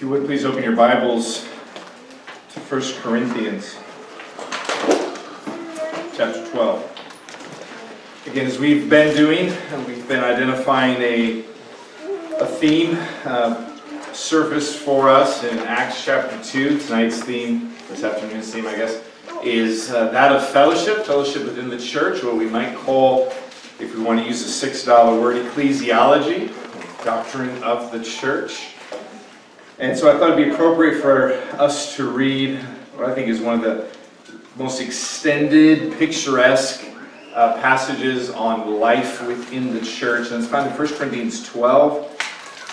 If you would please open your Bibles to 1 Corinthians chapter 12. Again, as we've been doing, we've been identifying a, a theme uh, surfaced for us in Acts chapter 2. Tonight's theme, this afternoon's theme, I guess, is uh, that of fellowship, fellowship within the church, what we might call, if we want to use a $6 word, ecclesiology, doctrine of the church. And so I thought it'd be appropriate for us to read what I think is one of the most extended, picturesque uh, passages on life within the church. And it's found in 1 Corinthians 12,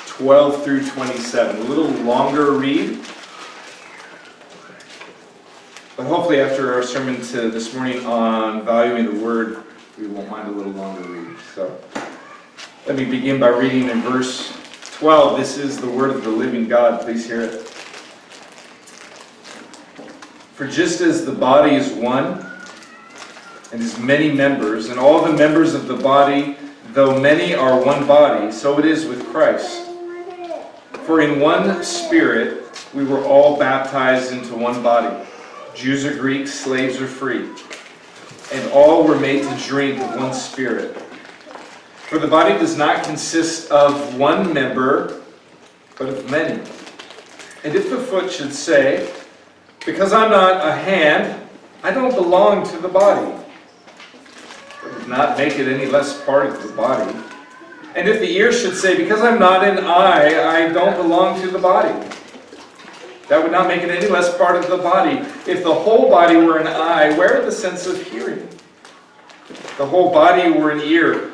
12 through 27. A little longer read. But hopefully after our sermon to this morning on valuing the word, we won't mind a little longer read. So let me begin by reading in verse 12. This is the word of the living God. Please hear it. For just as the body is one and has many members, and all the members of the body, though many are one body, so it is with Christ. For in one spirit we were all baptized into one body, Jews or Greeks, slaves or free, and all were made to drink of one spirit. For the body does not consist of one member, but of many. And if the foot should say, Because I'm not a hand, I don't belong to the body, that does not make it any less part of the body. And if the ear should say, Because I'm not an eye, I don't belong to the body, that would not make it any less part of the body. If the whole body were an eye, where the sense of hearing? If the whole body were an ear,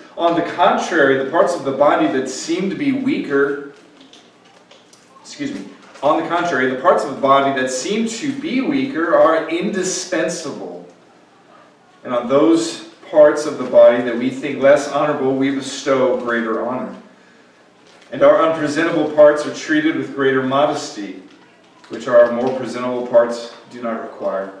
On the contrary, the parts of the body that seem to be weaker, excuse me, on the contrary, the parts of the body that seem to be weaker are indispensable. And on those parts of the body that we think less honorable, we bestow greater honor. And our unpresentable parts are treated with greater modesty, which our more presentable parts do not require.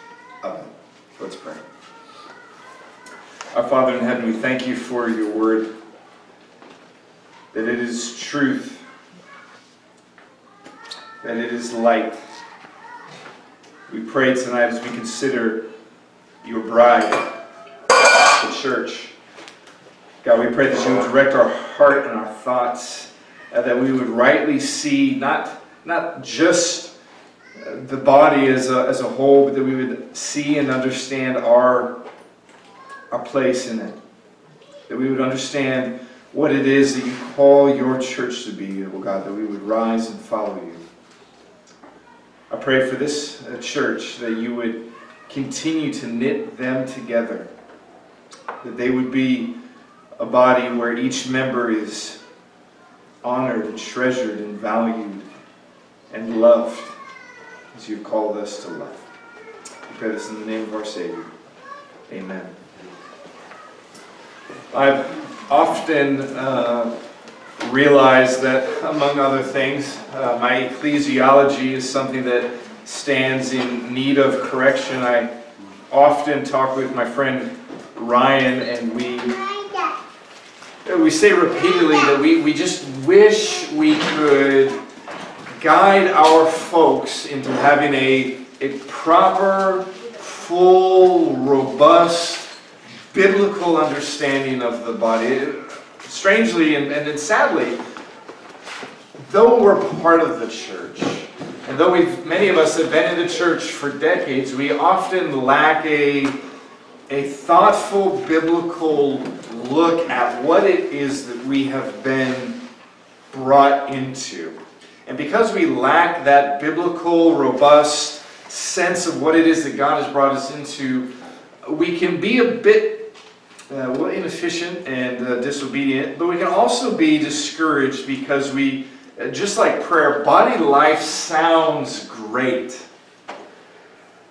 it. Let's pray. Our Father in heaven, we thank you for your word, that it is truth, that it is light. We pray tonight as we consider your bride, the church. God, we pray that you would direct our heart and our thoughts, uh, that we would rightly see not, not just the body as a, as a whole, but that we would see and understand our, our place in it. That we would understand what it is that you call your church to be, oh God, that we would rise and follow you. I pray for this uh, church that you would continue to knit them together, that they would be a body where each member is honored and treasured and valued and loved as you've called us to love. We pray this in the name of our Savior. Amen. I've often uh, realized that, among other things, uh, my ecclesiology is something that stands in need of correction. I often talk with my friend Ryan, and we we say repeatedly that we, we just wish we could guide our folks into having a, a proper, full, robust, biblical understanding of the body. Strangely and, and sadly, though we're part of the church, And though we've, many of us have been in the church for decades, we often lack a, a thoughtful biblical look at what it is that we have been brought into. And because we lack that biblical, robust sense of what it is that God has brought us into, we can be a bit uh, well, inefficient and uh, disobedient, but we can also be discouraged because we, uh, just like prayer, body life sounds great.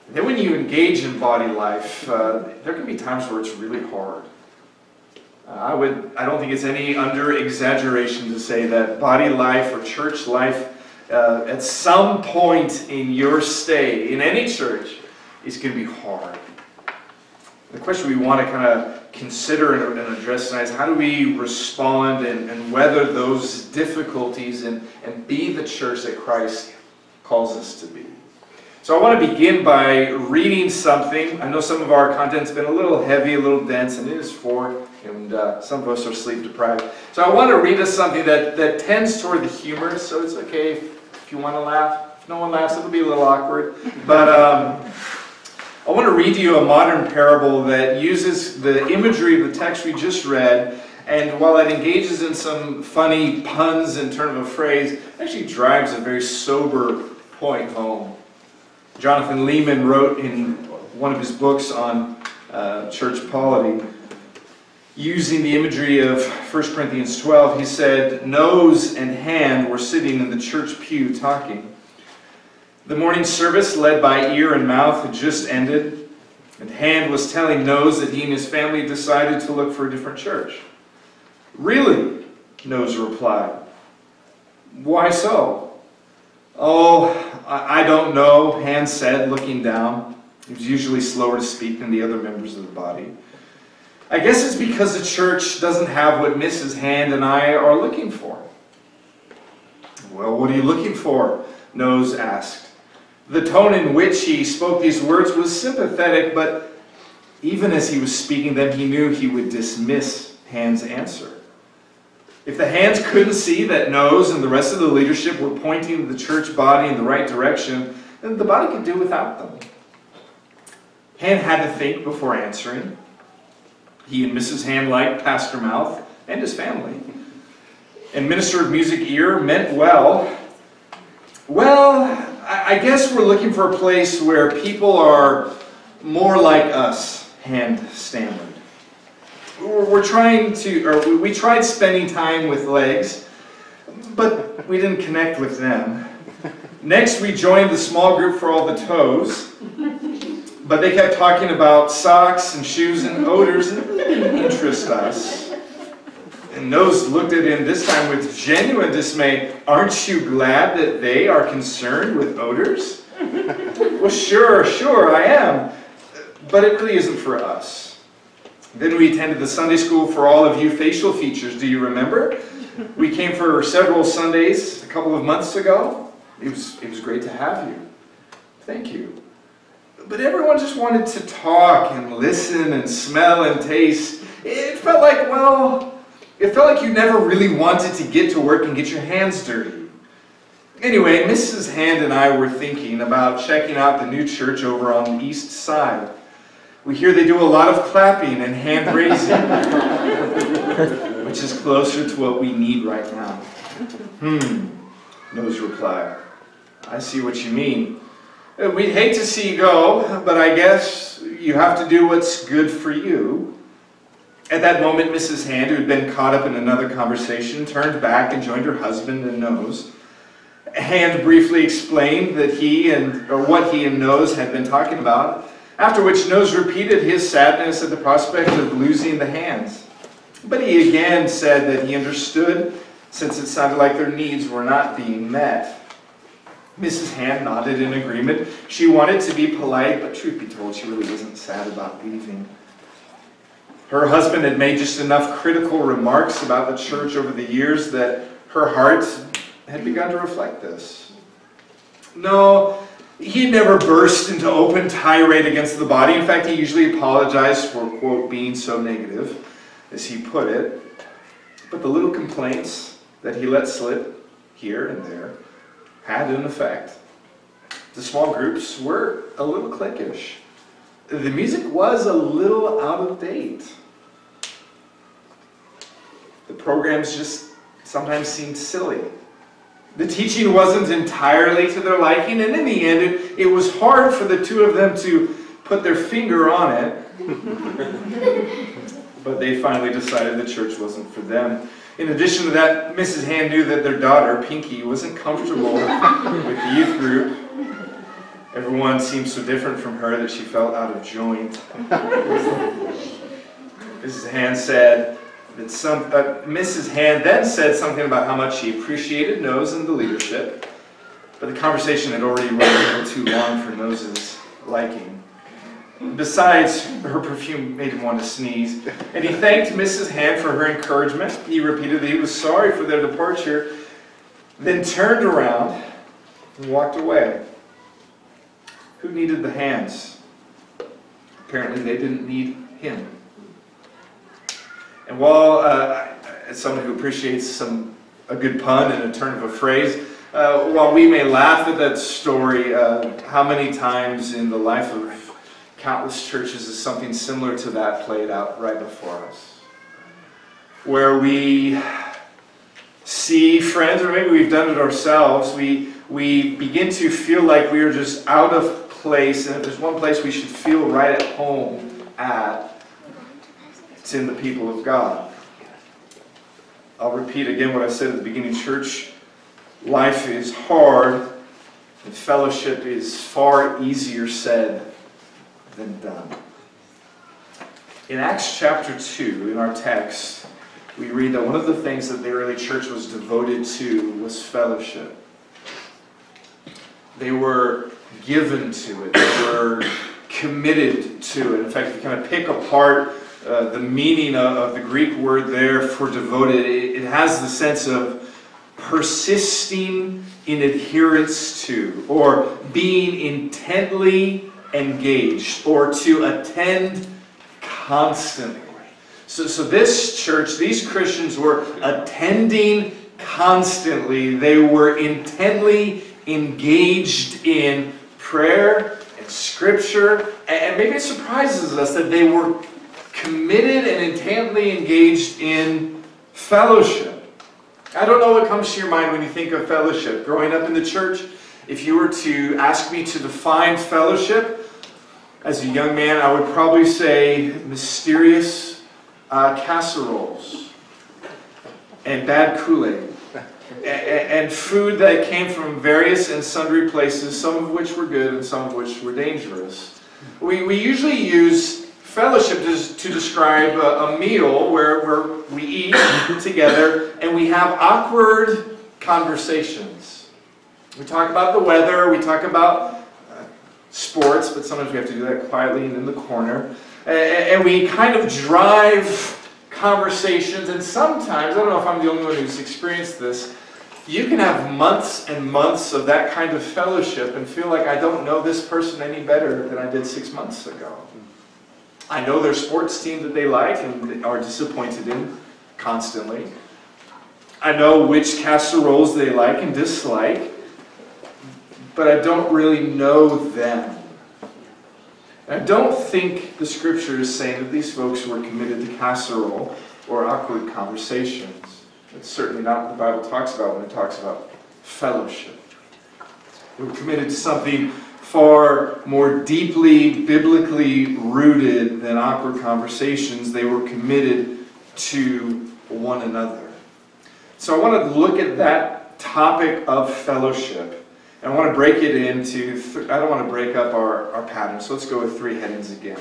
And then when you engage in body life, uh, there can be times where it's really hard. Uh, I would, I don't think it's any under exaggeration to say that body life or church life, uh, at some point in your stay in any church, is going to be hard. The question we want to kind of consider and, address tonight is how do we respond and, and weather those difficulties and, and be the church that Christ calls us to be. So I want to begin by reading something. I know some of our content's been a little heavy, a little dense, and it is for, and uh, some of us are sleep deprived. So I want to read us something that, that tends toward the humorous, so it's okay if, if you want to laugh. If no one laughs, it'll be a little awkward. But um, I want to read to you a modern parable that uses the imagery of the text we just read, and while it engages in some funny puns and turn of a phrase, actually drives a very sober point home. Jonathan Leeman wrote in one of his books on uh, church polity, using the imagery of 1 Corinthians 12, he said, Nose and hand were sitting in the church pew talking. The morning service, led by ear and mouth, had just ended, and Hand was telling Nose that he and his family decided to look for a different church. Really? Nose replied. Why so? Oh, I don't know, Hand said, looking down. He was usually slower to speak than the other members of the body. I guess it's because the church doesn't have what Mrs. Hand and I are looking for. Well, what are you looking for? Nose asked. The tone in which he spoke these words was sympathetic, but even as he was speaking them, he knew he would dismiss Hand's answer. If the hands couldn't see that Nose and the rest of the leadership were pointing the church body in the right direction, then the body could do without them. Hand had to think before answering. He and Mrs. Hand liked Pastor Mouth and his family. And Minister of Music Ear meant well. Well, I guess we're looking for a place where people are more like us, hand stammered. We're trying to, or we tried spending time with legs, but we didn't connect with them. Next, we joined the small group for all the toes, but they kept talking about socks and shoes and odors, it didn't interest us. And Nose looked at him this time with genuine dismay. Aren't you glad that they are concerned with odors? well, sure, sure, I am. But it really isn't for us. Then we attended the Sunday school for all of you facial features. Do you remember? We came for several Sundays a couple of months ago. It was, it was great to have you. Thank you. But everyone just wanted to talk and listen and smell and taste. It felt like, well, it felt like you never really wanted to get to work and get your hands dirty. Anyway, Mrs. Hand and I were thinking about checking out the new church over on the east side. We hear they do a lot of clapping and hand raising, which is closer to what we need right now. Hmm, Nose replied. I see what you mean. Uh, we'd hate to see you go, but I guess you have to do what's good for you. At that moment, Mrs. Hand, who had been caught up in another conversation, turned back and joined her husband and Nose. Hand briefly explained that he and or what he and Nose had been talking about, after which Nose repeated his sadness at the prospect of losing the hands. But he again said that he understood, since it sounded like their needs were not being met. Mrs. Hand nodded in agreement. She wanted to be polite, but truth be told, she really wasn't sad about leaving. Her husband had made just enough critical remarks about the church over the years that her heart had begun to reflect this. No, he never burst into open tirade against the body. In fact, he usually apologized for, quote, being so negative, as he put it. But the little complaints that he let slip here and there had an effect. The small groups were a little cliquish. The music was a little out of date. The programs just sometimes seemed silly. The teaching wasn't entirely to their liking, and in the end, it, it was hard for the two of them to put their finger on it. but they finally decided the church wasn't for them. In addition to that, Mrs. Hand knew that their daughter, Pinky, wasn't comfortable with the youth group. Everyone seemed so different from her that she felt out of joint. Mrs. Hand said that some, uh, Mrs. Hand then said something about how much she appreciated Nose and the leadership, but the conversation had already run a little too long for Nose's liking. Besides, her perfume made him want to sneeze. And he thanked Mrs. Hand for her encouragement. He repeated that he was sorry for their departure, then turned around and walked away. Who needed the hands? Apparently, they didn't need him. And while, uh, as someone who appreciates some a good pun and a turn of a phrase, uh, while we may laugh at that story, uh, how many times in the life of countless churches is something similar to that played out right before us. Where we see friends, or maybe we've done it ourselves, we, we begin to feel like we are just out of place, and if there's one place we should feel right at home at, it's in the people of God. I'll repeat again what I said at the beginning church life is hard, and fellowship is far easier said than done. In Acts chapter 2, in our text, we read that one of the things that the early church was devoted to was fellowship. They were given to it, they were committed to it. In fact, if you kind of pick apart uh, the meaning of, of, the Greek word there for devoted, it, it has the sense of persisting in adherence to, or being intently engaged or to attend constantly. So, so this church, these Christians were attending constantly. They were intently engaged in prayer and scripture. And maybe it surprises us that they were committed and intently engaged in fellowship. I don't know what comes to your mind when you think of fellowship. Growing up in the church, if you were to ask me to define fellowship, as a young man, I would probably say mysterious uh, casseroles and bad Kool-Aid. And food that came from various and sundry places, some of which were good and some of which were dangerous. We, we usually use fellowship to, to describe a, a meal where, where we eat together and we have awkward conversations. We talk about the weather, we talk about uh, sports, but sometimes we have to do that quietly and in the corner. And we kind of drive conversations, and sometimes, I don't know if I'm the only one who's experienced this, you can have months and months of that kind of fellowship and feel like I don't know this person any better than I did six months ago. I know their sports team that they like and are disappointed in constantly. I know which casseroles they like and dislike but I don't really know them. I don't think the scripture is saying that these folks were committed to casserole or awkward conversations. That's certainly not what the Bible talks about when it talks about fellowship. They were committed to something far more deeply biblically rooted than awkward conversations. They were committed to one another. So I want to look at that topic of fellowship and I want to break it into, I don't want to break up our, our pattern, so let's go with three headings again.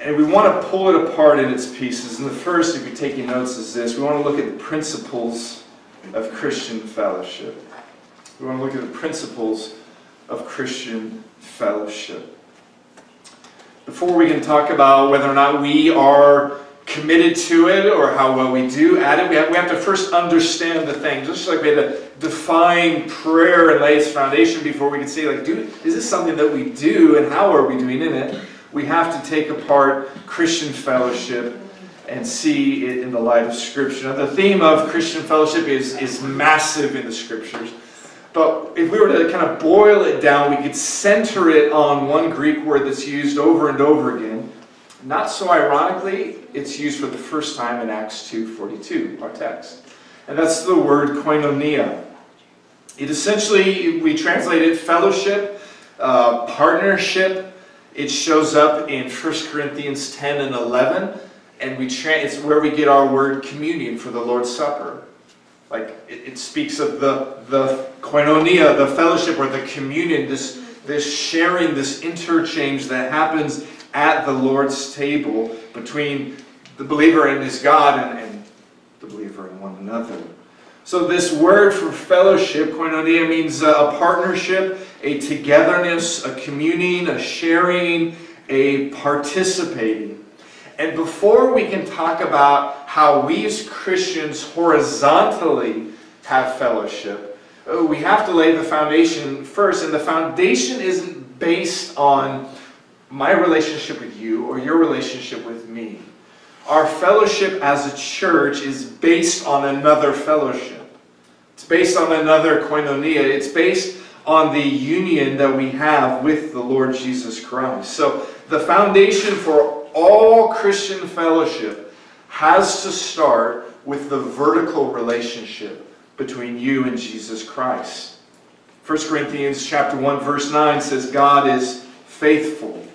And we want to pull it apart in its pieces. And the first, if you're taking notes, is this. We want to look at the principles of Christian fellowship. We want to look at the principles of Christian fellowship. Before we can talk about whether or not we are committed to it or how well we do at it. We have, we have to first understand the thing. Just like we had to define prayer and lay its foundation before we can say, like, dude, is this something that we do and how are we doing in it? We have to take apart Christian fellowship and see it in the light of Scripture. Now, the theme of Christian fellowship is, is massive in the Scriptures. But if we were to kind of boil it down, we could center it on one Greek word that's used over and over again. Not so ironically, it's used for the first time in Acts 2.42, our text. And that's the word koinonia. It essentially, we translate it fellowship, uh, partnership. It shows up in 1 Corinthians 10 and 11. And we it's where we get our word communion for the Lord's Supper. Like it, it speaks of the, the koinonia, the fellowship or the communion, this, this sharing, this interchange that happens at the Lord's table between the believer and his God and, and the believer and one another. So this word for fellowship, koinonia, means a partnership, a togetherness, a communing, a sharing, a participating. And before we can talk about how we as Christians horizontally have fellowship, uh, we have to lay the foundation first. And the foundation isn't based on my relationship with you or your relationship with me. Our fellowship as a church is based on another fellowship. It's based on another koinonia. It's based on the union that we have with the Lord Jesus Christ. So the foundation for all Christian fellowship has to start with the vertical relationship between you and Jesus Christ. 1 Corinthians chapter 1 verse 9 says God is faithful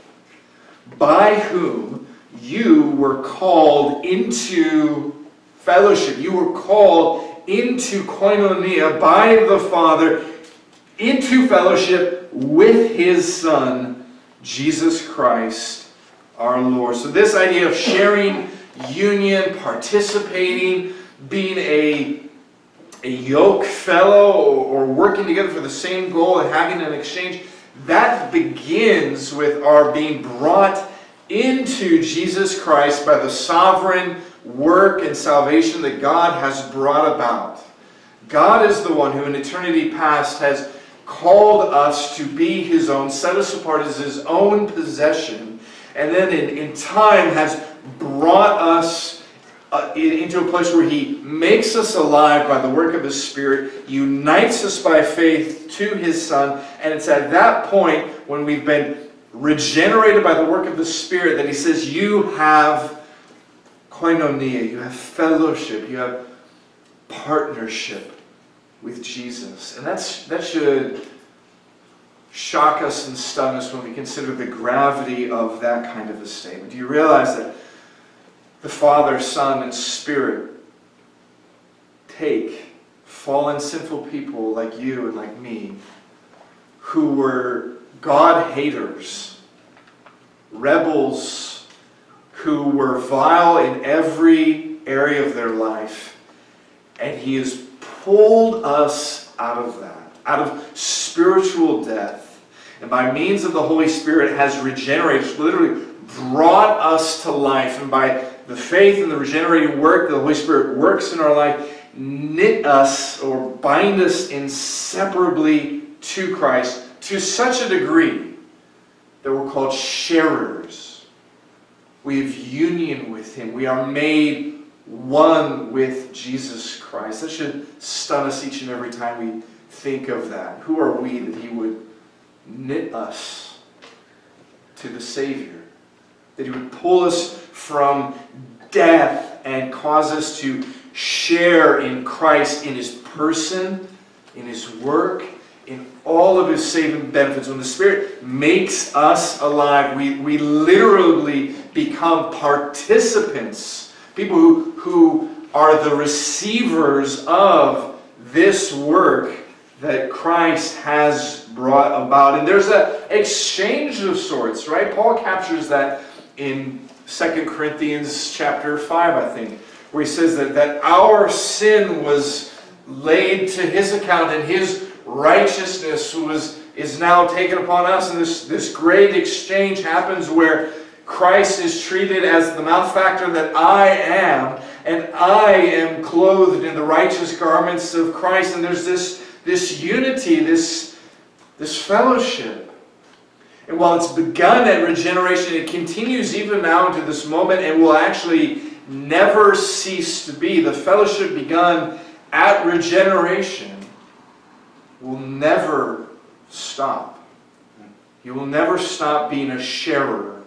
by whom you were called into fellowship. You were called into koinonia by the Father, into fellowship with His Son, Jesus Christ our Lord. So this idea of sharing, union, participating, being a, a yoke fellow or working together for the same goal and having an exchange, that begins with our being brought into Jesus Christ by the sovereign work and salvation that God has brought about. God is the one who in eternity past has called us to be his own, set us apart as his own possession, and then in, in time has brought us uh, into a place where he makes us alive by the work of his spirit, unites us by faith to his son, and it's at that point when we've been regenerated by the work of the spirit that he says you have koinonia, you have fellowship, you have partnership with Jesus. And that's, that should shock us and stun us when we consider the gravity of that kind of a statement. Do you realize that the Father, Son, and Spirit take fallen sinful people like you and like me who were God haters, rebels who were vile in every area of their life, and He has pulled us out of that, out of spiritual death, and by means of the Holy Spirit has regenerated, literally brought us to life, and by the faith and the regenerating work that the Holy Spirit works in our life, knit us or bind us inseparably to Christ to such a degree that we're called sharers. We have union with Him. We are made one with Jesus Christ. That should stun us each and every time we think of that. Who are we that He would knit us to the Savior? That He would pull us from death and cause us to share in Christ, in His person, in His work, in all of His saving benefits. When the Spirit makes us alive, we, we literally become participants, people who, who are the receivers of this work that Christ has brought about. And there's an exchange of sorts, right? Paul captures that in 2 Corinthians chapter 5, I think, where he says that, that our sin was laid to his account and his righteousness was, is now taken upon us. And this, this great exchange happens where Christ is treated as the malefactor that I am, and I am clothed in the righteous garments of Christ. And there's this, this unity, this, this fellowship. And while it's begun at regeneration, it continues even now into this moment and will actually never cease to be. The fellowship begun at regeneration will never stop. You will never stop being a sharer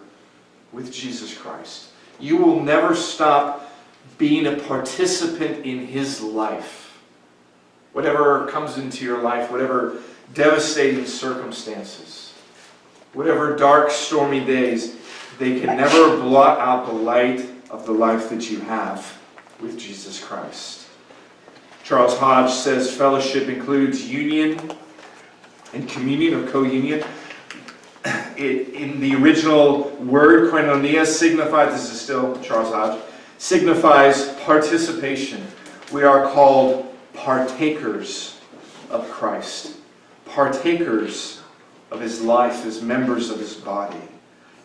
with Jesus Christ. You will never stop being a participant in His life. Whatever comes into your life, whatever devastating circumstances, whatever dark, stormy days, they can never blot out the light of the life that you have with Jesus Christ. Charles Hodge says fellowship includes union and communion or co-union. in the original word, koinonia signifies, this is still Charles Hodge, signifies participation. We are called partakers of Christ, partakers of his life as members of his body.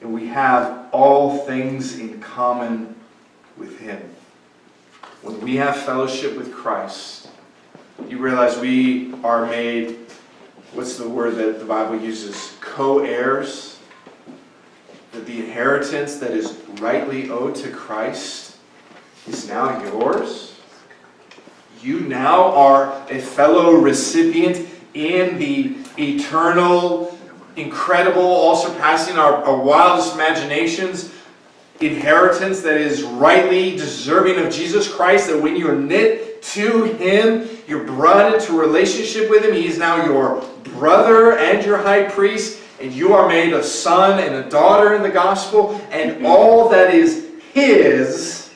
And we have all things in common with him. When we have fellowship with Christ, you realize we are made, what's the word that the Bible uses? Co heirs. That the inheritance that is rightly owed to Christ is now yours. You now are a fellow recipient in the eternal, incredible, all surpassing our, our wildest imaginations inheritance that is rightly deserving of Jesus Christ, that when you're knit to Him, you're brought into relationship with Him. He is now your brother and your high priest, and you are made a son and a daughter in the gospel, and all that is His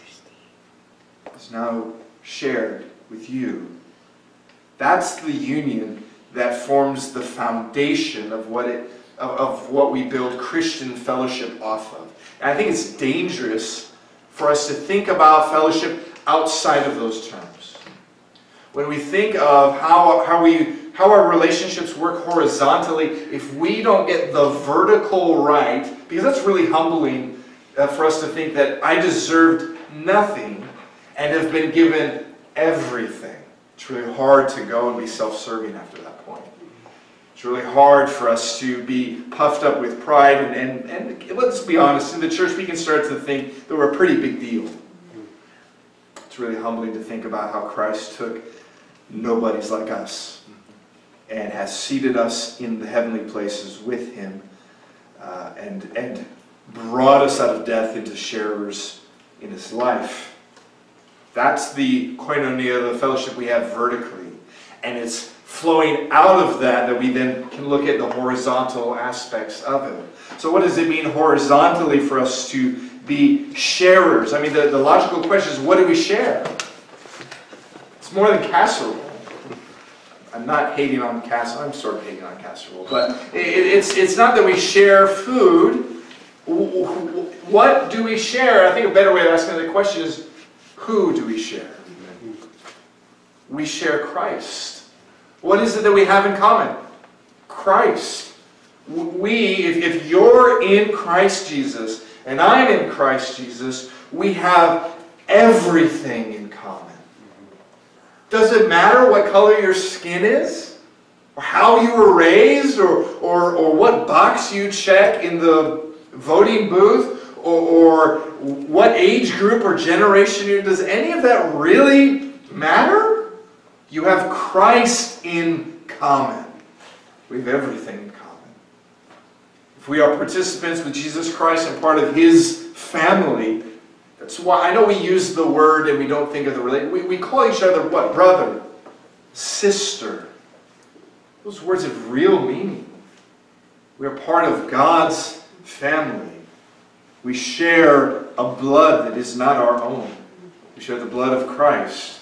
is now shared with you. That's the union that forms the foundation of what it of, of what we build Christian fellowship off of. And I think it's dangerous for us to think about fellowship outside of those terms. When we think of how, how, we, how our relationships work horizontally, if we don't get the vertical right, because that's really humbling uh, for us to think that I deserved nothing and have been given everything. It's really hard to go and be self-serving after that point. It's really hard for us to be puffed up with pride, and, and, and let's be honest, in the church we can start to think that we're a pretty big deal. It's really humbling to think about how Christ took nobodies like us and has seated us in the heavenly places with him uh, and, and brought us out of death into sharers in his life. That's the koinonia, the fellowship we have vertically. And it's flowing out of that that we then can look at the horizontal aspects of it. So what does it mean horizontally for us to be sharers? I mean, the, the logical question is, what do we share? It's more than casserole. I'm not hating on casserole. I'm sort of hating on casserole. But it, it's, it's not that we share food. What do we share? I think a better way of asking the question is, who do we share? We share Christ. What is it that we have in common? Christ. We, if, if you're in Christ Jesus and I'm in Christ Jesus, we have everything in common. Does it matter what color your skin is? Or how you were raised? Or, or, or what box you check in the voting booth? Or, or what age group or generation you're Does any of that really matter? You have Christ in common. We have everything in common. If we are participants with Jesus Christ and part of His family, that's why I know we use the word and we don't think of the relation. We, we call each other what? Brother, sister. Those words have real meaning. We are part of God's family. We share a blood that is not our own. We share the blood of Christ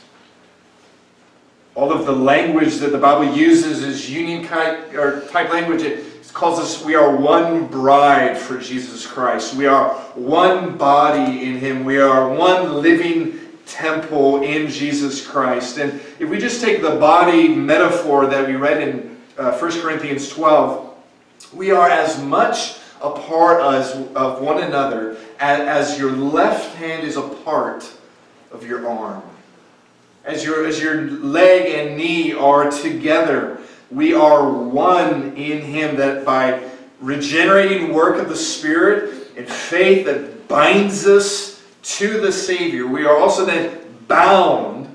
all of the language that the Bible uses is union type, or type language. It calls us, we are one bride for Jesus Christ. We are one body in Him. We are one living temple in Jesus Christ. And if we just take the body metaphor that we read in uh, 1 Corinthians 12, we are as much a part as, of one another as, as your left hand is a part of your arm as your, as your leg and knee are together. We are one in Him that by regenerating work of the Spirit and faith that binds us to the Savior, we are also then bound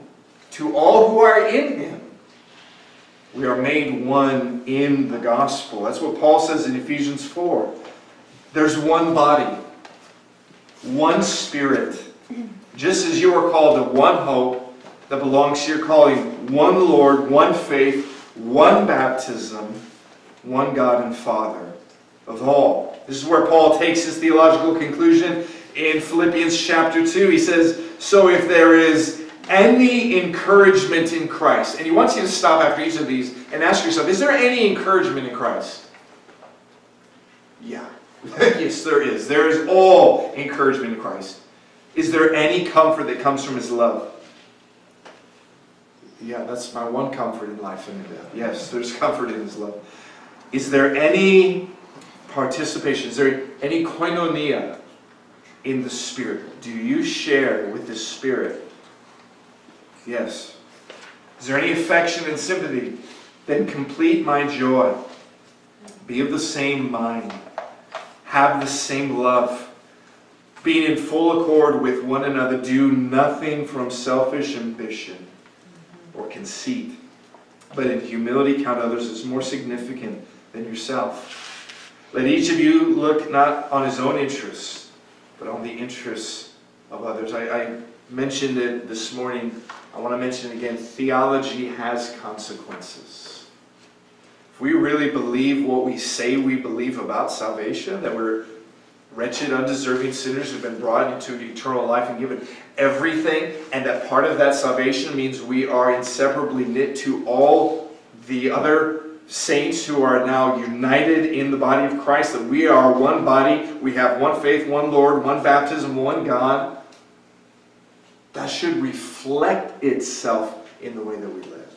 to all who are in Him. We are made one in the gospel. That's what Paul says in Ephesians 4. There's one body, one spirit. Just as you are called to one hope that belongs to your calling, one Lord, one faith, one baptism, one God and Father of all. This is where Paul takes his theological conclusion in Philippians chapter 2. He says, So if there is any encouragement in Christ, and he wants you to stop after each of these and ask yourself, is there any encouragement in Christ? Yeah. yes, there is. There is all encouragement in Christ. Is there any comfort that comes from his love? Yeah, that's my one comfort in life and in death. Yes, there's comfort in his love. Is there any participation? Is there any koinonia in the Spirit? Do you share with the Spirit? Yes. Is there any affection and sympathy? Then complete my joy. Be of the same mind. Have the same love. Being in full accord with one another, do nothing from selfish ambition or conceit, but in humility count others as more significant than yourself. Let each of you look not on his own interests, but on the interests of others. I, I mentioned it this morning. I want to mention it again. Theology has consequences. We really believe what we say we believe about salvation, that we're wretched, undeserving sinners who've been brought into eternal life and given everything, and that part of that salvation means we are inseparably knit to all the other saints who are now united in the body of Christ, that we are one body, we have one faith, one Lord, one baptism, one God. That should reflect itself in the way that we live.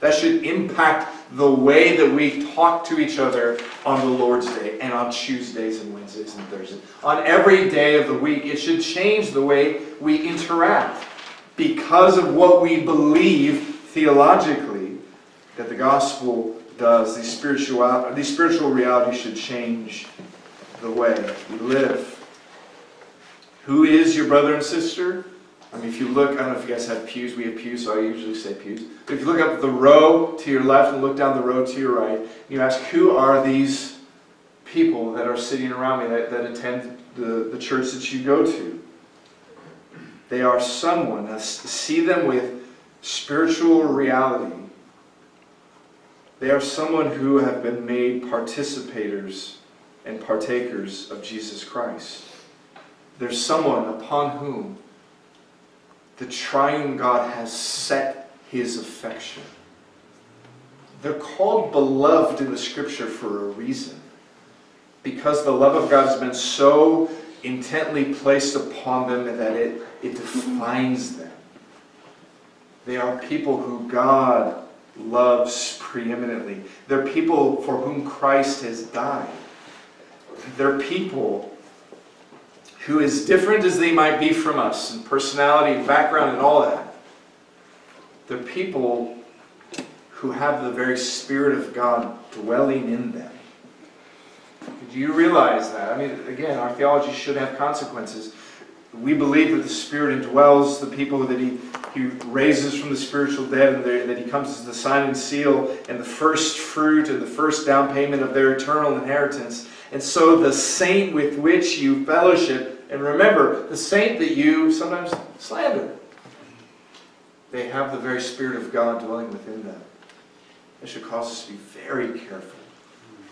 That should impact the way that we talk to each other on the Lord's Day and on Tuesdays and Wednesdays and Thursdays. On every day of the week, it should change the way we interact because of what we believe theologically that the gospel does. These spiritual, these spiritual realities should change the way we live. Who is your brother and sister? I mean, if you look, I don't know if you guys have pews. We have pews, so I usually say pews. But if you look up the row to your left and look down the row to your right, and you ask, who are these people that are sitting around me that, that attend the, the church that you go to? They are someone. Now, see them with spiritual reality. They are someone who have been made participators and partakers of Jesus Christ. There's someone upon whom the triune God has set his affection. They're called beloved in the scripture for a reason. Because the love of God has been so intently placed upon them that it, it defines them. They are people who God loves preeminently. They're people for whom Christ has died. They're people who, as different as they might be from us in personality and background and all that, they're people who have the very Spirit of God dwelling in them. Do you realize that? I mean, again, our theology should have consequences. We believe that the Spirit indwells the people that He, he raises from the spiritual dead, and that He comes as the sign and seal and the first fruit and the first down payment of their eternal inheritance. And so the saint with which you fellowship, and remember, the saint that you sometimes slander, they have the very Spirit of God dwelling within them. It should cause us to be very careful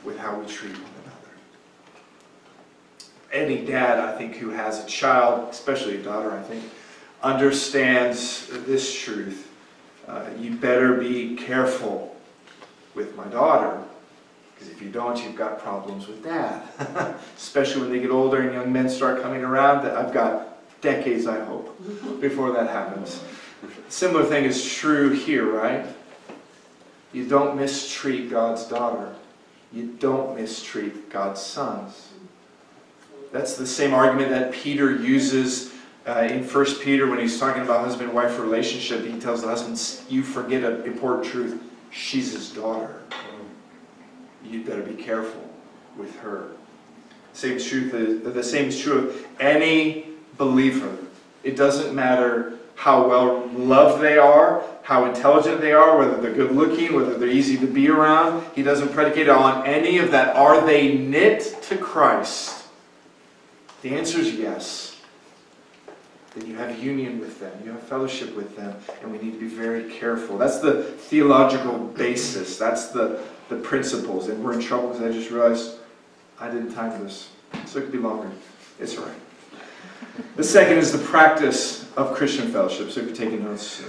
with how we treat one another. Any dad, I think, who has a child, especially a daughter, I think, understands this truth. Uh, you better be careful with my daughter because if you don't, you've got problems with that. Especially when they get older and young men start coming around. I've got decades, I hope, before that happens. Similar thing is true here, right? You don't mistreat God's daughter. You don't mistreat God's sons. That's the same argument that Peter uses uh, in 1 Peter when he's talking about husband-wife relationship. He tells the husband, you forget an important truth. She's his daughter you'd better be careful with her. Same truth the same is true of any believer. It doesn't matter how well loved they are, how intelligent they are, whether they're good looking, whether they're easy to be around. He doesn't predicate on any of that. Are they knit to Christ? The answer is yes. Then you have union with them, you have fellowship with them, and we need to be very careful. That's the theological basis, that's the, the principles. And we're in trouble because I just realized I didn't time this. So it could be longer. It's all right. The second is the practice of Christian fellowship. So if you're taking notes,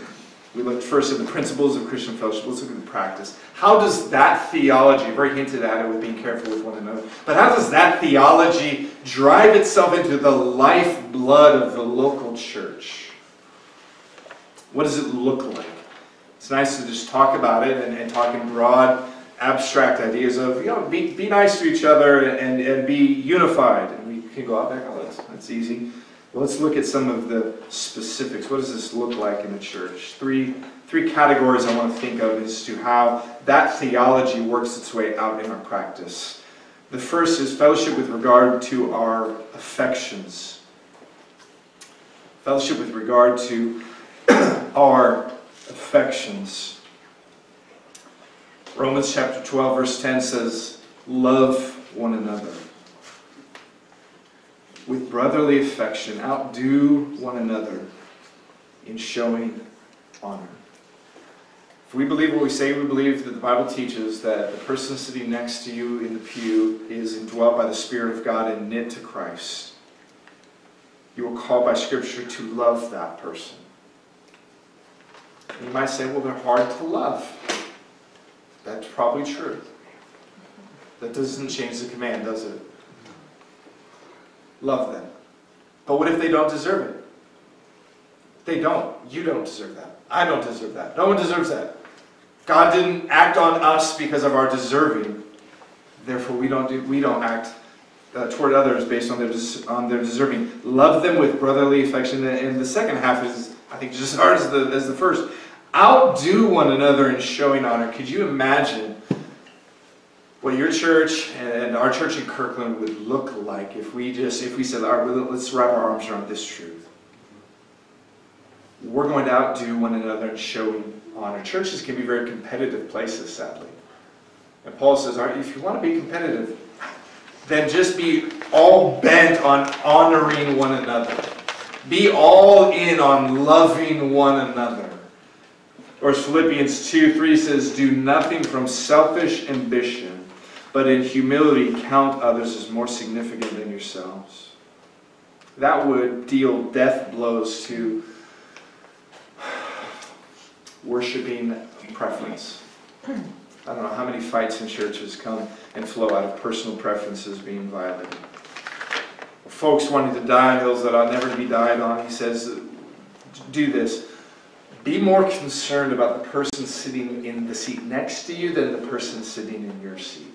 we looked first at the principles of Christian fellowship. Let's look at the practice. How does that theology, very hinted at it with being careful with one another, but how does that theology drive itself into the lifeblood of the local church? What does it look like? It's nice to just talk about it and, and talk in broad, abstract ideas of, you know, be, be nice to each other and, and be unified. And we can go out back on oh, that. That's easy. Let's look at some of the specifics. What does this look like in the church? Three, three categories I want to think of as to how that theology works its way out in our practice. The first is fellowship with regard to our affections. Fellowship with regard to our affections. Romans chapter 12, verse 10 says, Love one another with brotherly affection, outdo one another in showing honor. If we believe what we say we believe, that the Bible teaches that the person sitting next to you in the pew is indwelt by the Spirit of God and knit to Christ, you are called by Scripture to love that person. You might say, well, they're hard to love. That's probably true. That doesn't change the command, does it? love them. But what if they don't deserve it? They don't. You don't deserve that. I don't deserve that. No one deserves that. God didn't act on us because of our deserving. Therefore, we don't do, we don't act uh, toward others based on their on their deserving. Love them with brotherly affection. And the second half is, I think, just as hard as the as the first. Outdo one another in showing honor. Could you imagine what your church and our church in Kirkland would look like if we just, if we said, all right, let's wrap our arms around this truth. We're going to outdo one another in showing honor. Churches can be very competitive places, sadly. And Paul says, all right, if you want to be competitive, then just be all bent on honoring one another. Be all in on loving one another. Or Philippians 2 3 says, Do nothing from selfish ambition but in humility count others as more significant than yourselves. That would deal death blows to worshiping preference. I don't know how many fights in churches come and flow out of personal preferences being violated. Folks wanting to die on hills that ought never to be died on, he says, do this. Be more concerned about the person sitting in the seat next to you than the person sitting in your seat.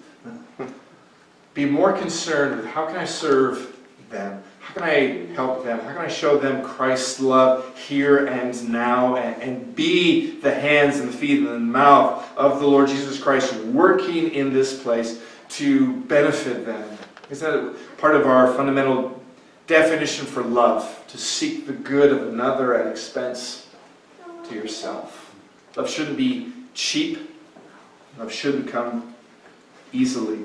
Be more concerned with how can I serve them? How can I help them? How can I show them Christ's love here and now and, and be the hands and the feet and the mouth of the Lord Jesus Christ working in this place to benefit them? Is that part of our fundamental definition for love? To seek the good of another at expense to yourself. Love shouldn't be cheap. Love shouldn't come easily.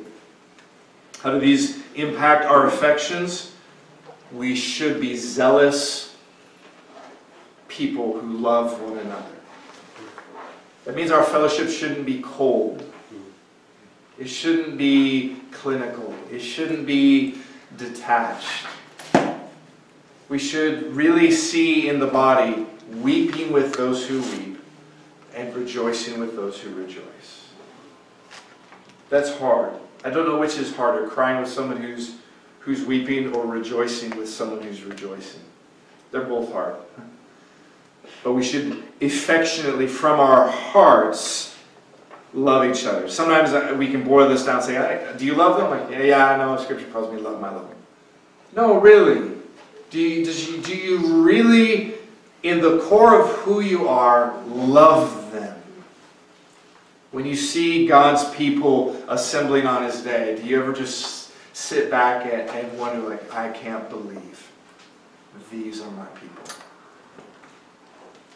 How do these impact our affections? We should be zealous people who love one another. That means our fellowship shouldn't be cold. It shouldn't be clinical. It shouldn't be detached. We should really see in the body weeping with those who weep and rejoicing with those who rejoice. That's hard. I don't know which is harder, crying with someone who's, who's weeping or rejoicing with someone who's rejoicing. They're both hard. But we should affectionately, from our hearts, love each other. Sometimes uh, we can boil this down and say, do you love them? Like, yeah, yeah, I know. Scripture tells me love my loving. No, really. Do you, does you, do you really, in the core of who you are, love them? When you see God's people assembling on his day, do you ever just sit back and, wonder, like, I can't believe these are my people?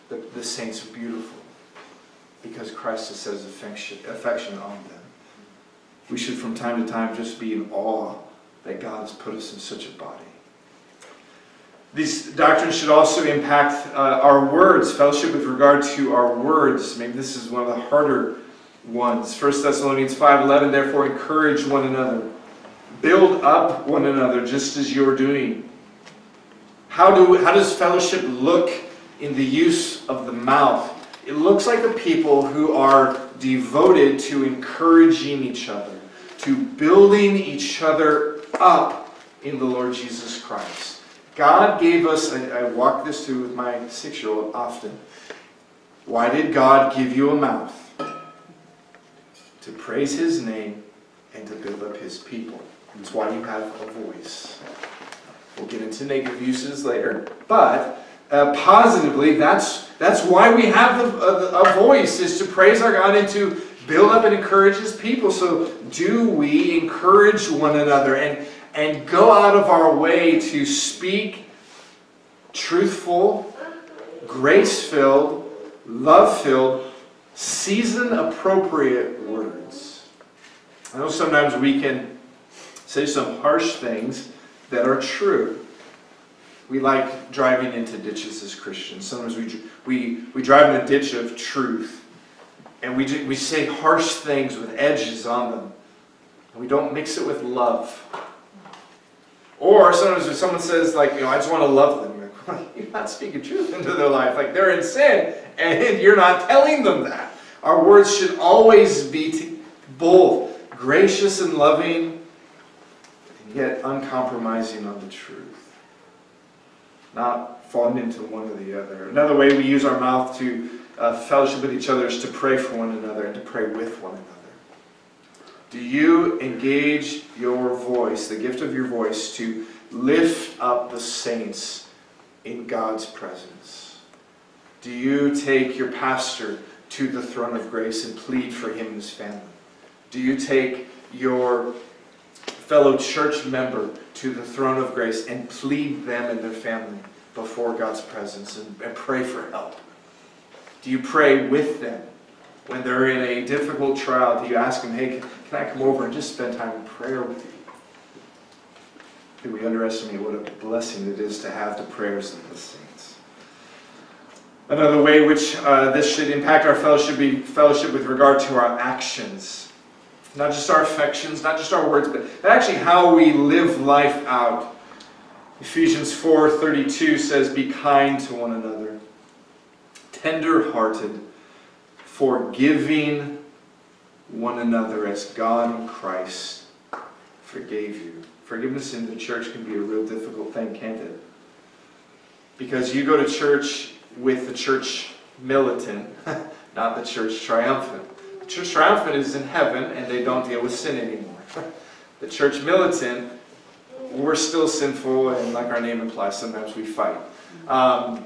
the, the saints are beautiful because Christ has set his affection, affection on them. We should from time to time just be in awe that God has put us in such a body. These doctrines should also impact uh, our words, fellowship with regard to our words. Maybe this is one of the harder ones. 1 Thessalonians 5.11, therefore encourage one another. Build up one another just as you're doing. How, do, how does fellowship look in the use of the mouth? It looks like a people who are devoted to encouraging each other, to building each other up in the Lord Jesus Christ. God gave us, I, I walk this through with my six year old often. Why did God give you a mouth? To praise His name and to build up His people. That's why you have a voice. We'll get into negative uses later. But uh, positively, that's, that's why we have the, a, a voice, is to praise our God and to build up and encourage His people. So do we encourage one another and, and go out of our way to speak truthful, grace-filled, love-filled, season-appropriate words. I know sometimes we can say some harsh things that are true. We like driving into ditches as Christians. Sometimes we, we, we drive in a ditch of truth and we, do, we say harsh things with edges on them. And we don't mix it with love. Or sometimes if someone says, like, you know, I just want to love them, you're, like, you're not speaking truth into their life. Like they're in sin and you're not telling them that. Our words should always be both gracious and loving, and yet uncompromising on the truth not falling into one or the other. Another way we use our mouth to uh, fellowship with each other is to pray for one another and to pray with one another. Do you engage your voice, the gift of your voice, to lift up the saints in God's presence? Do you take your pastor to the throne of grace and plead for him and his family? Do you take your fellow church member to the throne of grace and plead them and their family before God's presence and, and pray for help? Do you pray with them when they're in a difficult trial? Do you ask them, hey, can, I come over and just spend time in prayer with you? Do we underestimate what a blessing it is to have the prayers of the saints? Another way which uh, this should impact our fellowship be fellowship with regard to our actions. Not just our affections, not just our words, but actually how we live life out. Ephesians 4:32 says, "Be kind to one another, tender-hearted, forgiving one another as God in Christ forgave you." Forgiveness in the church can be a real difficult thing, can't it? Because you go to church with the church militant, not the church triumphant The church triumphant is in heaven and they don't deal with sin anymore. the church militant, we're still sinful and like our name implies, sometimes we fight. Um,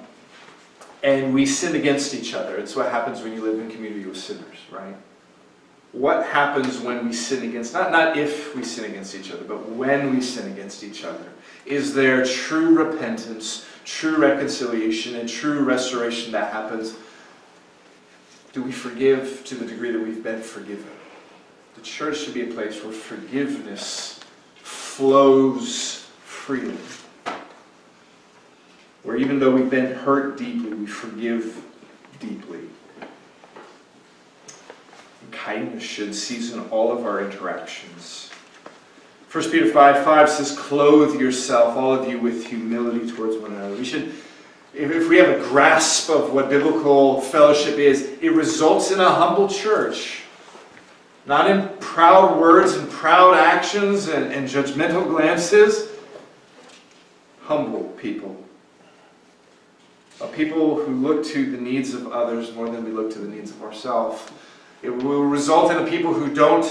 and we sin against each other. It's what happens when you live in community with sinners, right? What happens when we sin against, not, not if we sin against each other, but when we sin against each other? Is there true repentance, true reconciliation, and true restoration that happens do we forgive to the degree that we've been forgiven? The church should be a place where forgiveness flows freely. Where even though we've been hurt deeply, we forgive deeply. Kindness should season all of our interactions. 1 Peter 5 5 says, Clothe yourself, all of you, with humility towards one another. We should if we have a grasp of what biblical fellowship is, it results in a humble church. Not in proud words and proud actions and, and judgmental glances. Humble people. A people who look to the needs of others more than we look to the needs of ourselves. It will result in a people who don't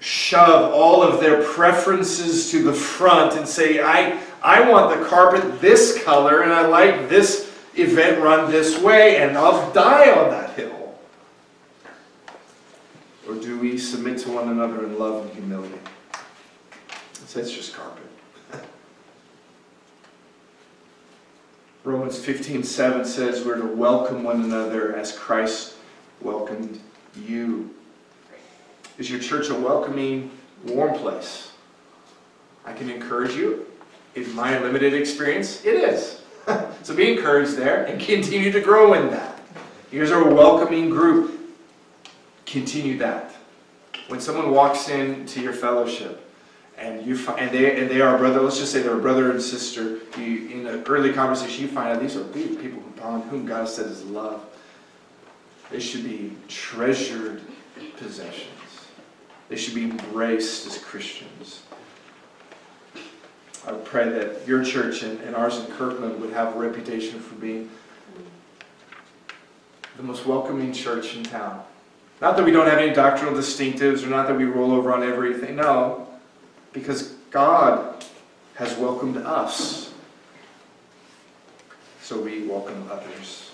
shove all of their preferences to the front and say, I, I want the carpet this color and I like this event run this way and I'll die on that hill. Or do we submit to one another in love and humility? It's, it's just carpet. Romans 15 7 says we're to welcome one another as Christ welcomed you. Is your church a welcoming, warm place? I can encourage you. In my limited experience, it is. so be encouraged there and continue to grow in that. Here's our welcoming group. Continue that. When someone walks into your fellowship, and you find, and they and they are a brother. Let's just say they're a brother and sister. You in an early conversation, you find out these are people upon whom God has said His love. They should be treasured possessions. They should be embraced as Christians. I pray that your church and, and ours in Kirkland would have a reputation for being the most welcoming church in town. Not that we don't have any doctrinal distinctives or not that we roll over on everything. No, because God has welcomed us. So we welcome others.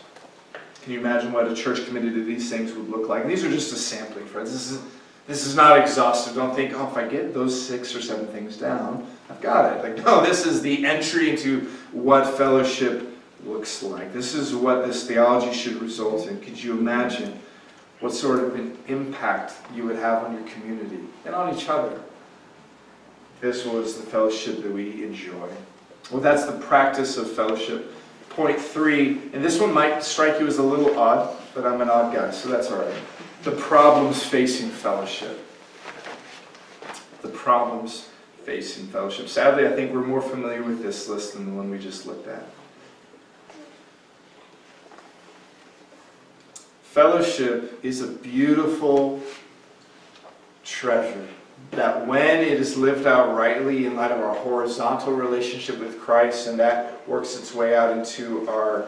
Can you imagine what a church committed to these things would look like? And these are just a sampling, friends. This is, this is not exhaustive. Don't think, oh, if I get those six or seven things down, I've got it. Like, no, this is the entry into what fellowship looks like. This is what this theology should result in. Could you imagine what sort of an impact you would have on your community and on each other? This was the fellowship that we enjoy. Well, that's the practice of fellowship. Point three, and this one might strike you as a little odd, but I'm an odd guy, so that's all right. The problems facing fellowship. The problems facing fellowship. Sadly, I think we're more familiar with this list than the one we just looked at. Fellowship is a beautiful treasure that when it is lived out rightly in light of our horizontal relationship with Christ, and that works its way out into our,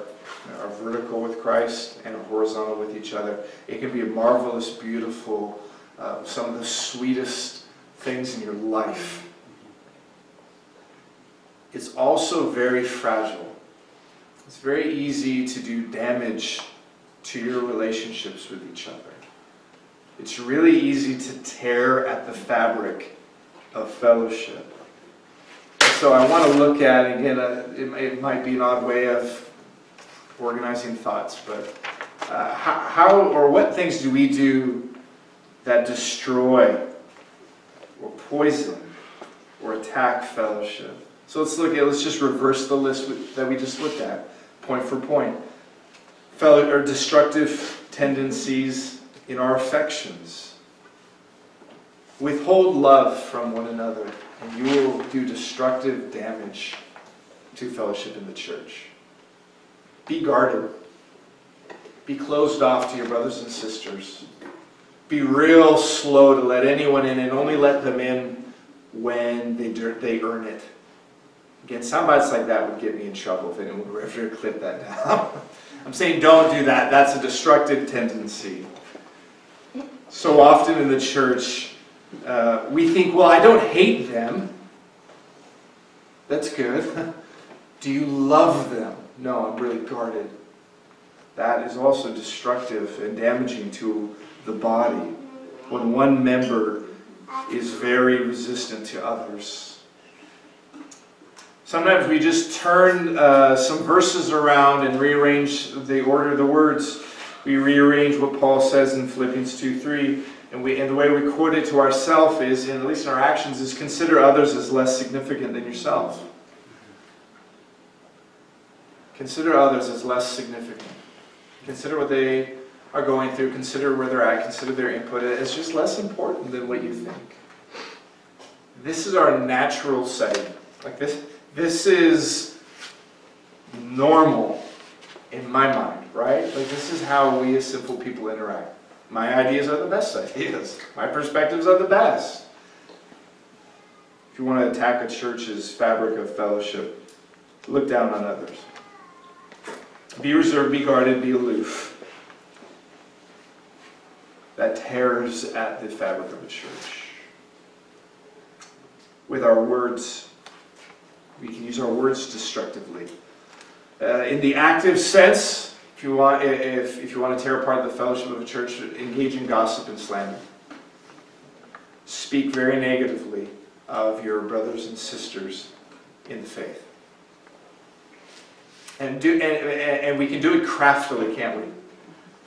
our vertical with Christ and horizontal with each other, it can be a marvelous, beautiful, uh, some of the sweetest things in your life. It's also very fragile. It's very easy to do damage to your relationships with each other. It's really easy to tear at the fabric of fellowship. So I want to look at, again, uh, it, it, might be an odd way of organizing thoughts, but uh, how, how or what things do we do that destroy or poison or attack fellowship? So let's look at, let's just reverse the list that we just looked at, point for point. Fellow, or destructive tendencies in our affections. Withhold love from one another, and you will do destructive damage to fellowship in the church. Be guarded. Be closed off to your brothers and sisters. Be real slow to let anyone in and only let them in when they, they earn it. Again, sound bites like that would get me in trouble if anyone were ever clip that down. I'm saying don't do that. That's a destructive tendency so often in the church, uh, we think, well, I don't hate them. That's good. Do you love them? No, I'm really guarded. That is also destructive and damaging to the body when one member is very resistant to others. Sometimes we just turn uh, some verses around and rearrange the order of the words we rearrange what Paul says in Philippians 2 3. And, we, and the way we quote it to ourselves is, and at least in our actions, is consider others as less significant than yourself. Consider others as less significant. Consider what they are going through. Consider where they're at. Consider their input. It's just less important than what you think. This is our natural setting. Like this, this is normal in my mind, right? Like this is how we as simple people interact. My ideas are the best ideas. My perspectives are the best. If you want to attack a church's fabric of fellowship, look down on others. Be reserved, be guarded, be aloof. That tears at the fabric of a church. With our words, we can use our words destructively. Uh, in the active sense, if you, want, if, if you want to tear apart the fellowship of a church, engage in gossip and slander. Speak very negatively of your brothers and sisters in the faith. And, do, and, and we can do it craftily, can't we?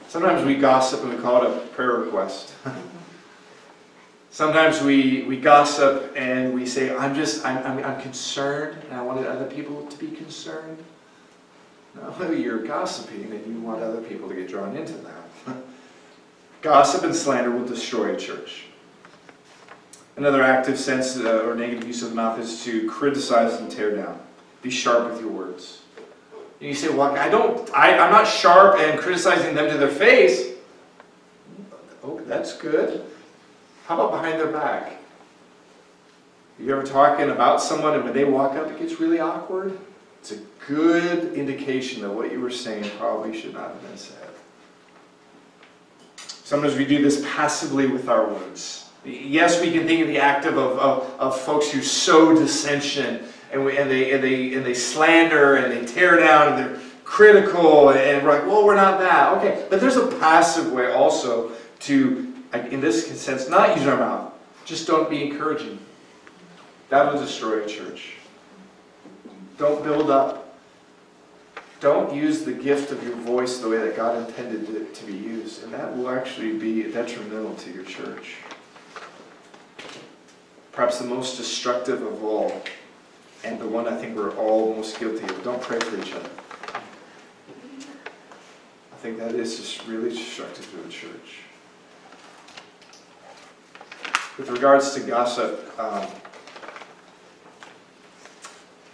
Sometimes we gossip and we call it a prayer request. Sometimes we, we gossip and we say, I'm just, I'm, I'm, I'm concerned and I wanted other people to be concerned. No, you're gossiping and you want other people to get drawn into that. Gossip and slander will destroy a church. Another active sense uh, or negative use of the mouth is to criticize and tear down. Be sharp with your words. And you say, well, I don't, I, I'm not sharp and criticizing them to their face. Oh, that's good. How about behind their back? You ever talking about someone and when they walk up it gets really awkward? It's a good indication that what you were saying probably should not have been said. Sometimes we do this passively with our words. Yes, we can think of the active of, of, of folks who sow dissension and, we, and, they, and, they, and they slander and they tear down and they're critical and we're like, well, we're not that. Okay, but there's a passive way also to, in this sense, not use our mouth. Just don't be encouraging. That will destroy a church. Don't build up. Don't use the gift of your voice the way that God intended it to be used, and that will actually be detrimental to your church. Perhaps the most destructive of all, and the one I think we're all most guilty of, don't pray for each other. I think that is just really destructive to a church. With regards to gossip, um,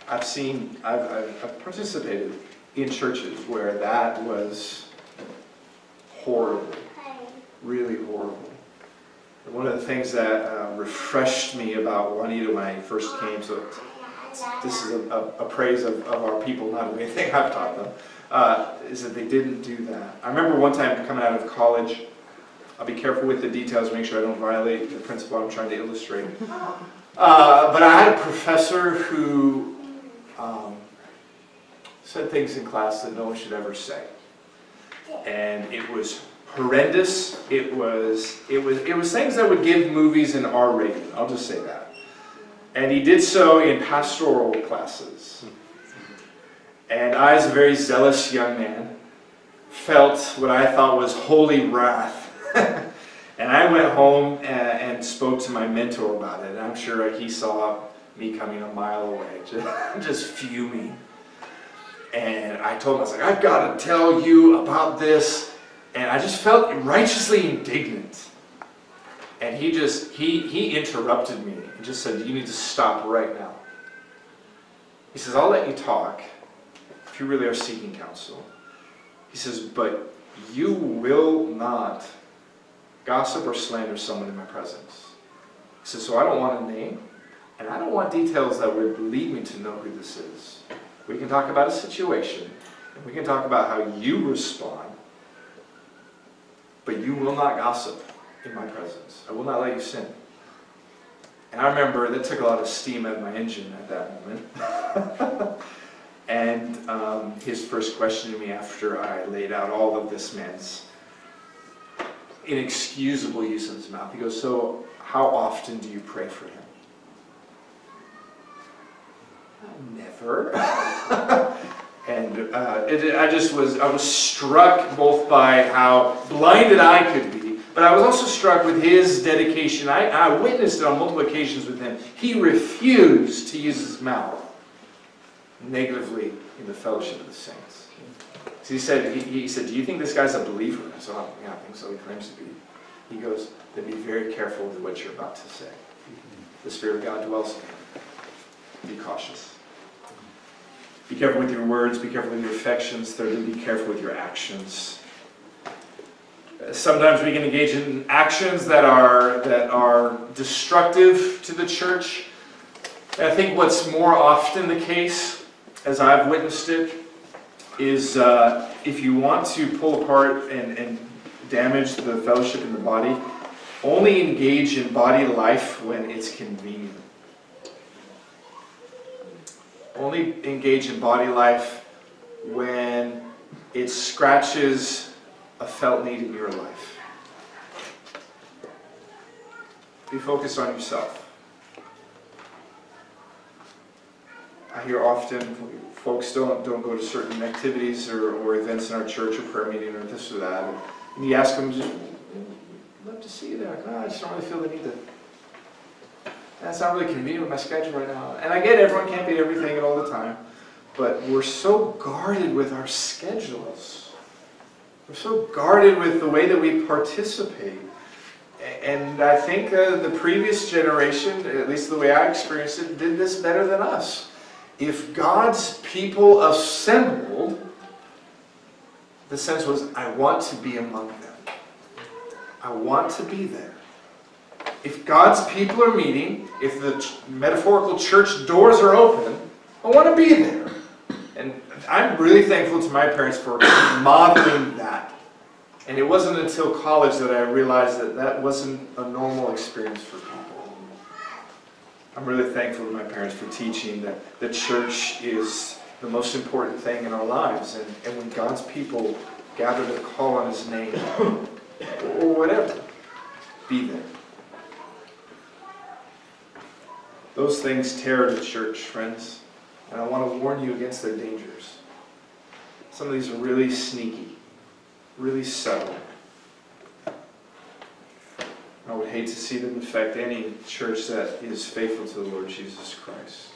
I've seen, I've, I've, participated in churches where that was horrible, really horrible. And one of the things that uh, refreshed me about Juanita when I first came, so this is a, a, a praise of, of, our people, not of anything I've taught them, uh, is that they didn't do that. I remember one time coming out of college, I'll be careful with the details, make sure I don't violate the principle I'm trying to illustrate. Uh, but I had a professor who um, said things in class that no one should ever say. And it was horrendous. It was, it was, it was things that would give movies an R rating. I'll just say that. And he did so in pastoral classes. And I, as a very zealous young man, felt what I thought was holy wrath. and I went home and, and, spoke to my mentor about it. And I'm sure he saw me coming a mile away, just, just fuming. And I told him, I was like, I've got to tell you about this. And I just felt righteously indignant. And he just, he, he interrupted me and just said, you need to stop right now. He says, I'll let you talk if you really are seeking counsel. He says, but you will not gossip or slander someone in my presence. He says, so I don't want a name. And I don't want details that would lead me to know who this is. We can talk about a situation, and we can talk about how you respond, but you will not gossip in my presence. I will not let you sin. And I remember that took a lot of steam out of my engine at that moment. and um, his first question to me after I laid out all of this man's inexcusable use of his mouth, he goes, So, how often do you pray for him? Never. and uh, it, I just was, I was struck both by how blinded I could be, but I was also struck with his dedication. I, I witnessed it on multiple occasions with him. He refused to use his mouth negatively in the fellowship of the saints. So he said, he, he said, do you think this guy's a believer? I said, oh, yeah, I think so. He claims to be. He goes, then be very careful with what you're about to say. The Spirit of God dwells in him. Be cautious. Be careful with your words, be careful with your affections. Thirdly, be careful with your actions. Sometimes we can engage in actions that are, that are destructive to the church. I think what's more often the case, as I've witnessed it, is uh, if you want to pull apart and, and damage the fellowship in the body, only engage in body life when it's convenient. Only engage in body life when it scratches a felt need in your life. Be focused on yourself. I hear often folks don't, don't go to certain activities or, or events in our church or prayer meeting or this or that. And you ask them, just, love to see you there. I just don't really feel the need to. That's not really convenient with my schedule right now. And I get everyone can't be everything all the time, but we're so guarded with our schedules. We're so guarded with the way that we participate. And I think uh, the previous generation, at least the way I experienced it, did this better than us. If God's people assembled, the sense was, I want to be among them. I want to be there. If God's people are meeting, if the metaphorical church doors are open, I want to be there. And I'm really thankful to my parents for modeling that. And it wasn't until college that I realized that that wasn't a normal experience for people. I'm really thankful to my parents for teaching that the church is the most important thing in our lives. And, and when God's people gather to call on His name, or whatever, be there. Those things tear at the church, friends. And I want to warn you against their dangers. Some of these are really sneaky, really subtle. I would hate to see them affect any church that is faithful to the Lord Jesus Christ.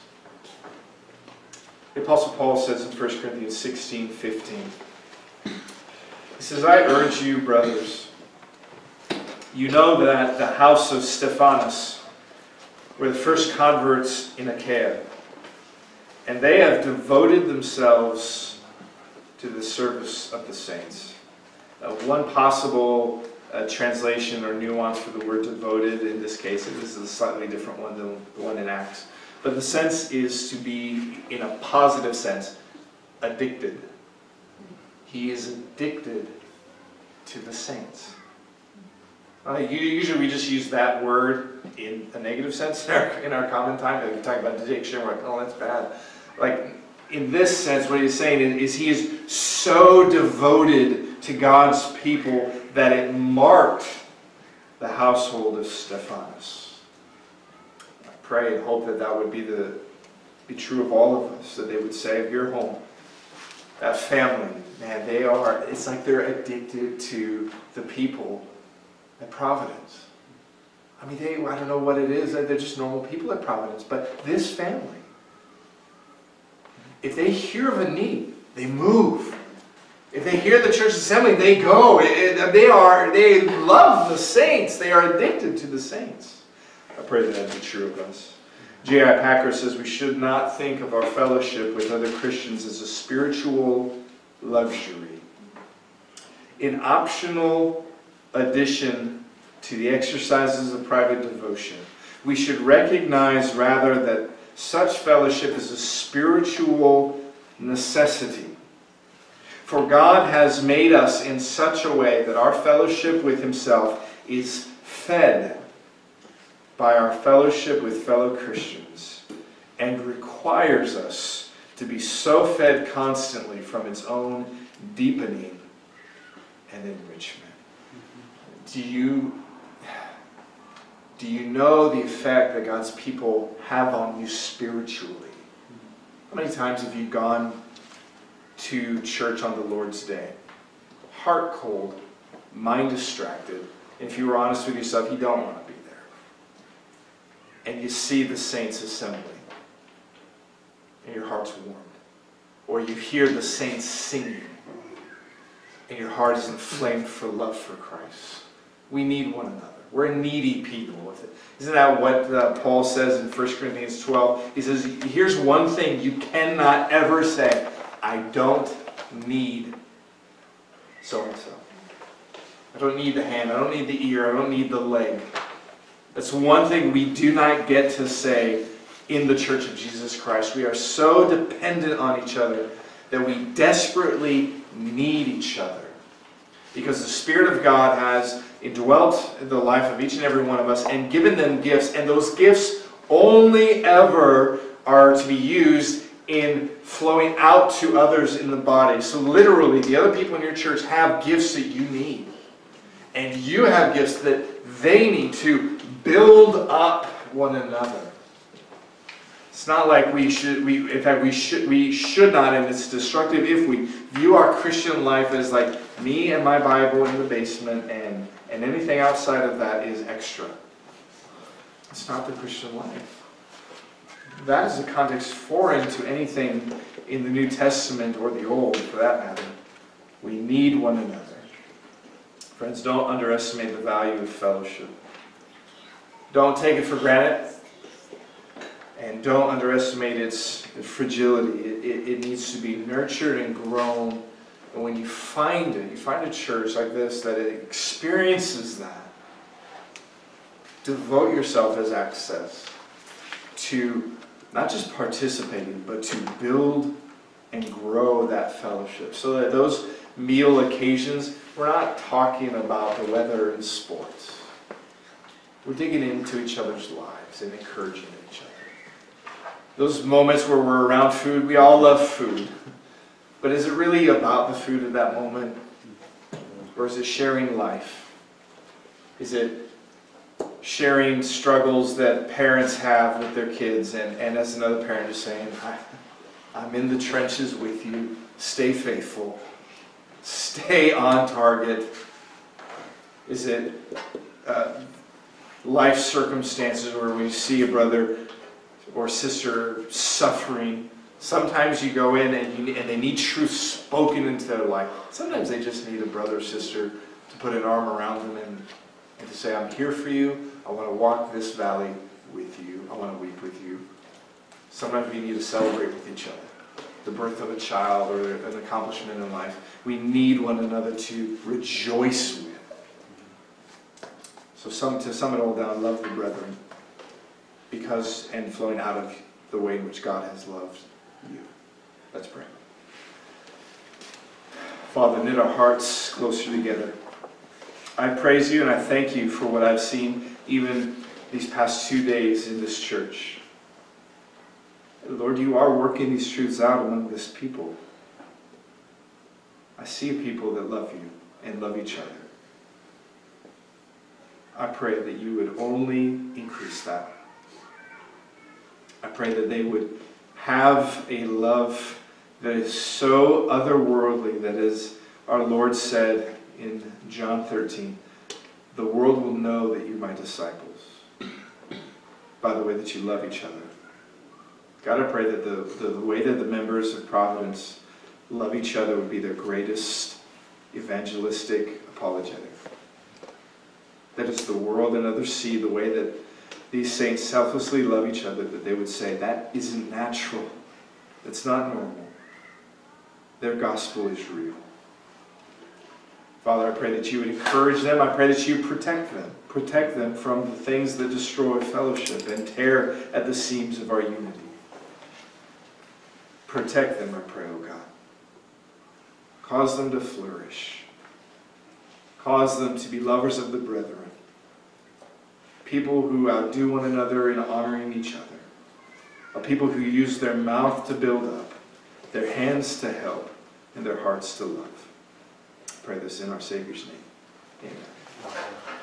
The Apostle Paul says in 1 Corinthians 16 15, he says, I urge you, brothers, you know that the house of Stephanas were the first converts in Achaia. And they have devoted themselves to the service of the saints. Uh, one possible uh, translation or nuance for the word devoted in this case, this is a slightly different one than the one in Acts. But the sense is to be, in a positive sense, addicted. He is addicted to the saints. Uh, usually we just use that word in a negative sense in our, in our common time. Like we talk about addiction, we're like, oh, that's bad. Like, in this sense, what he's saying is, he is so devoted to God's people that it marked the household of Stephanas. I pray and hope that that would be, the, be true of all of us, that they would say of your home, that family, man, they are, it's like they're addicted to the people at Providence. I mean, they, I don't know what it is, they're just normal people at Providence, but this family, if they hear of a need, they move. If they hear the church assembly, they go. they are, they love the saints. They are addicted to the saints. I pray that that be true of us. J.I. Packer says we should not think of our fellowship with other Christians as a spiritual luxury. An optional addition to the exercises of private devotion. We should recognize rather that such fellowship is a spiritual necessity. For God has made us in such a way that our fellowship with Himself is fed by our fellowship with fellow Christians and requires us to be so fed constantly from its own deepening and enrichment do you do you know the effect that God's people have on you spiritually? How many times have you gone to church on the Lord's Day? Heart cold, mind distracted. If you were honest with yourself, you don't want to be there. And you see the saints assembling, and your heart's warmed. Or you hear the saints singing, and your heart is inflamed for love for Christ. We need one another. We're needy people with it. Isn't that what uh, Paul says in 1 Corinthians 12? He says, here's one thing you cannot ever say. I don't need so-and-so. I don't need the hand. I don't need the ear. I don't need the leg. That's one thing we do not get to say in the Church of Jesus Christ. We are so dependent on each other that we desperately need each other. Because the Spirit of God has indwelt the life of each and every one of us and given them gifts, and those gifts only ever are to be used in flowing out to others in the body. So literally, the other people in your church have gifts that you need. And you have gifts that they need to build up one another. It's not like we should, we, in fact, we should, we should not, and it's destructive if we view our Christian life as like me and my Bible in the basement, and, and anything outside of that is extra. It's not the Christian life. That is a context foreign to anything in the New Testament or the Old, for that matter. We need one another. Friends, don't underestimate the value of fellowship. Don't take it for granted. And don't underestimate its fragility. It, it, it, needs to be nurtured and grown. And when you find it, you find a church like this that experiences that, devote yourself as access to not just participating, but to build and grow that fellowship. So that those meal occasions, we're not talking about the weather and sports. We're digging into each other's lives and encouraging other. Those moments where we're around food, we all love food. But is it really about the food at that moment? Or is it sharing life? Is it sharing struggles that parents have with their kids and, and as another parent just saying, I'm in the trenches with you. Stay faithful. Stay on target. Is it uh, life circumstances where we see a brother or sister suffering? Sometimes you go in and, you, and they need truth spoken into their life. Sometimes they just need a brother or sister to put an arm around them and, and to say, I'm here for you. I want to walk this valley with you. I want to weep with you. Sometimes we need to celebrate with each other the birth of a child or an accomplishment in life. We need one another to rejoice with. So some, to sum it all down, love the brethren because and flowing out of the way in which God has loved you. Let's pray. Father, knit our hearts closer together. I praise you and I thank you for what I've seen even these past two days in this church. Lord, you are working these truths out among this people. I see people that love you and love each other. I pray that you would only increase that. I pray that they would have a love that is so otherworldly that, as our Lord said in John 13, the world will know that you're my disciples by the way that you love each other. God, I pray that the, the, the way that the members of Providence love each other would be their greatest evangelistic apologetic. That as the world and others see the way that these saints selflessly love each other, that they would say, that isn't natural. That's not normal. Their gospel is real. Father, I pray that you would encourage them. I pray that you protect them. Protect them from the things that destroy fellowship and tear at the seams of our unity. Protect them, I pray, O oh God. Cause them to flourish. Cause them to be lovers of the brethren. People who outdo one another in honoring each other. A people who use their mouth to build up, their hands to help, and their hearts to love. I pray this in our Savior's name. Amen.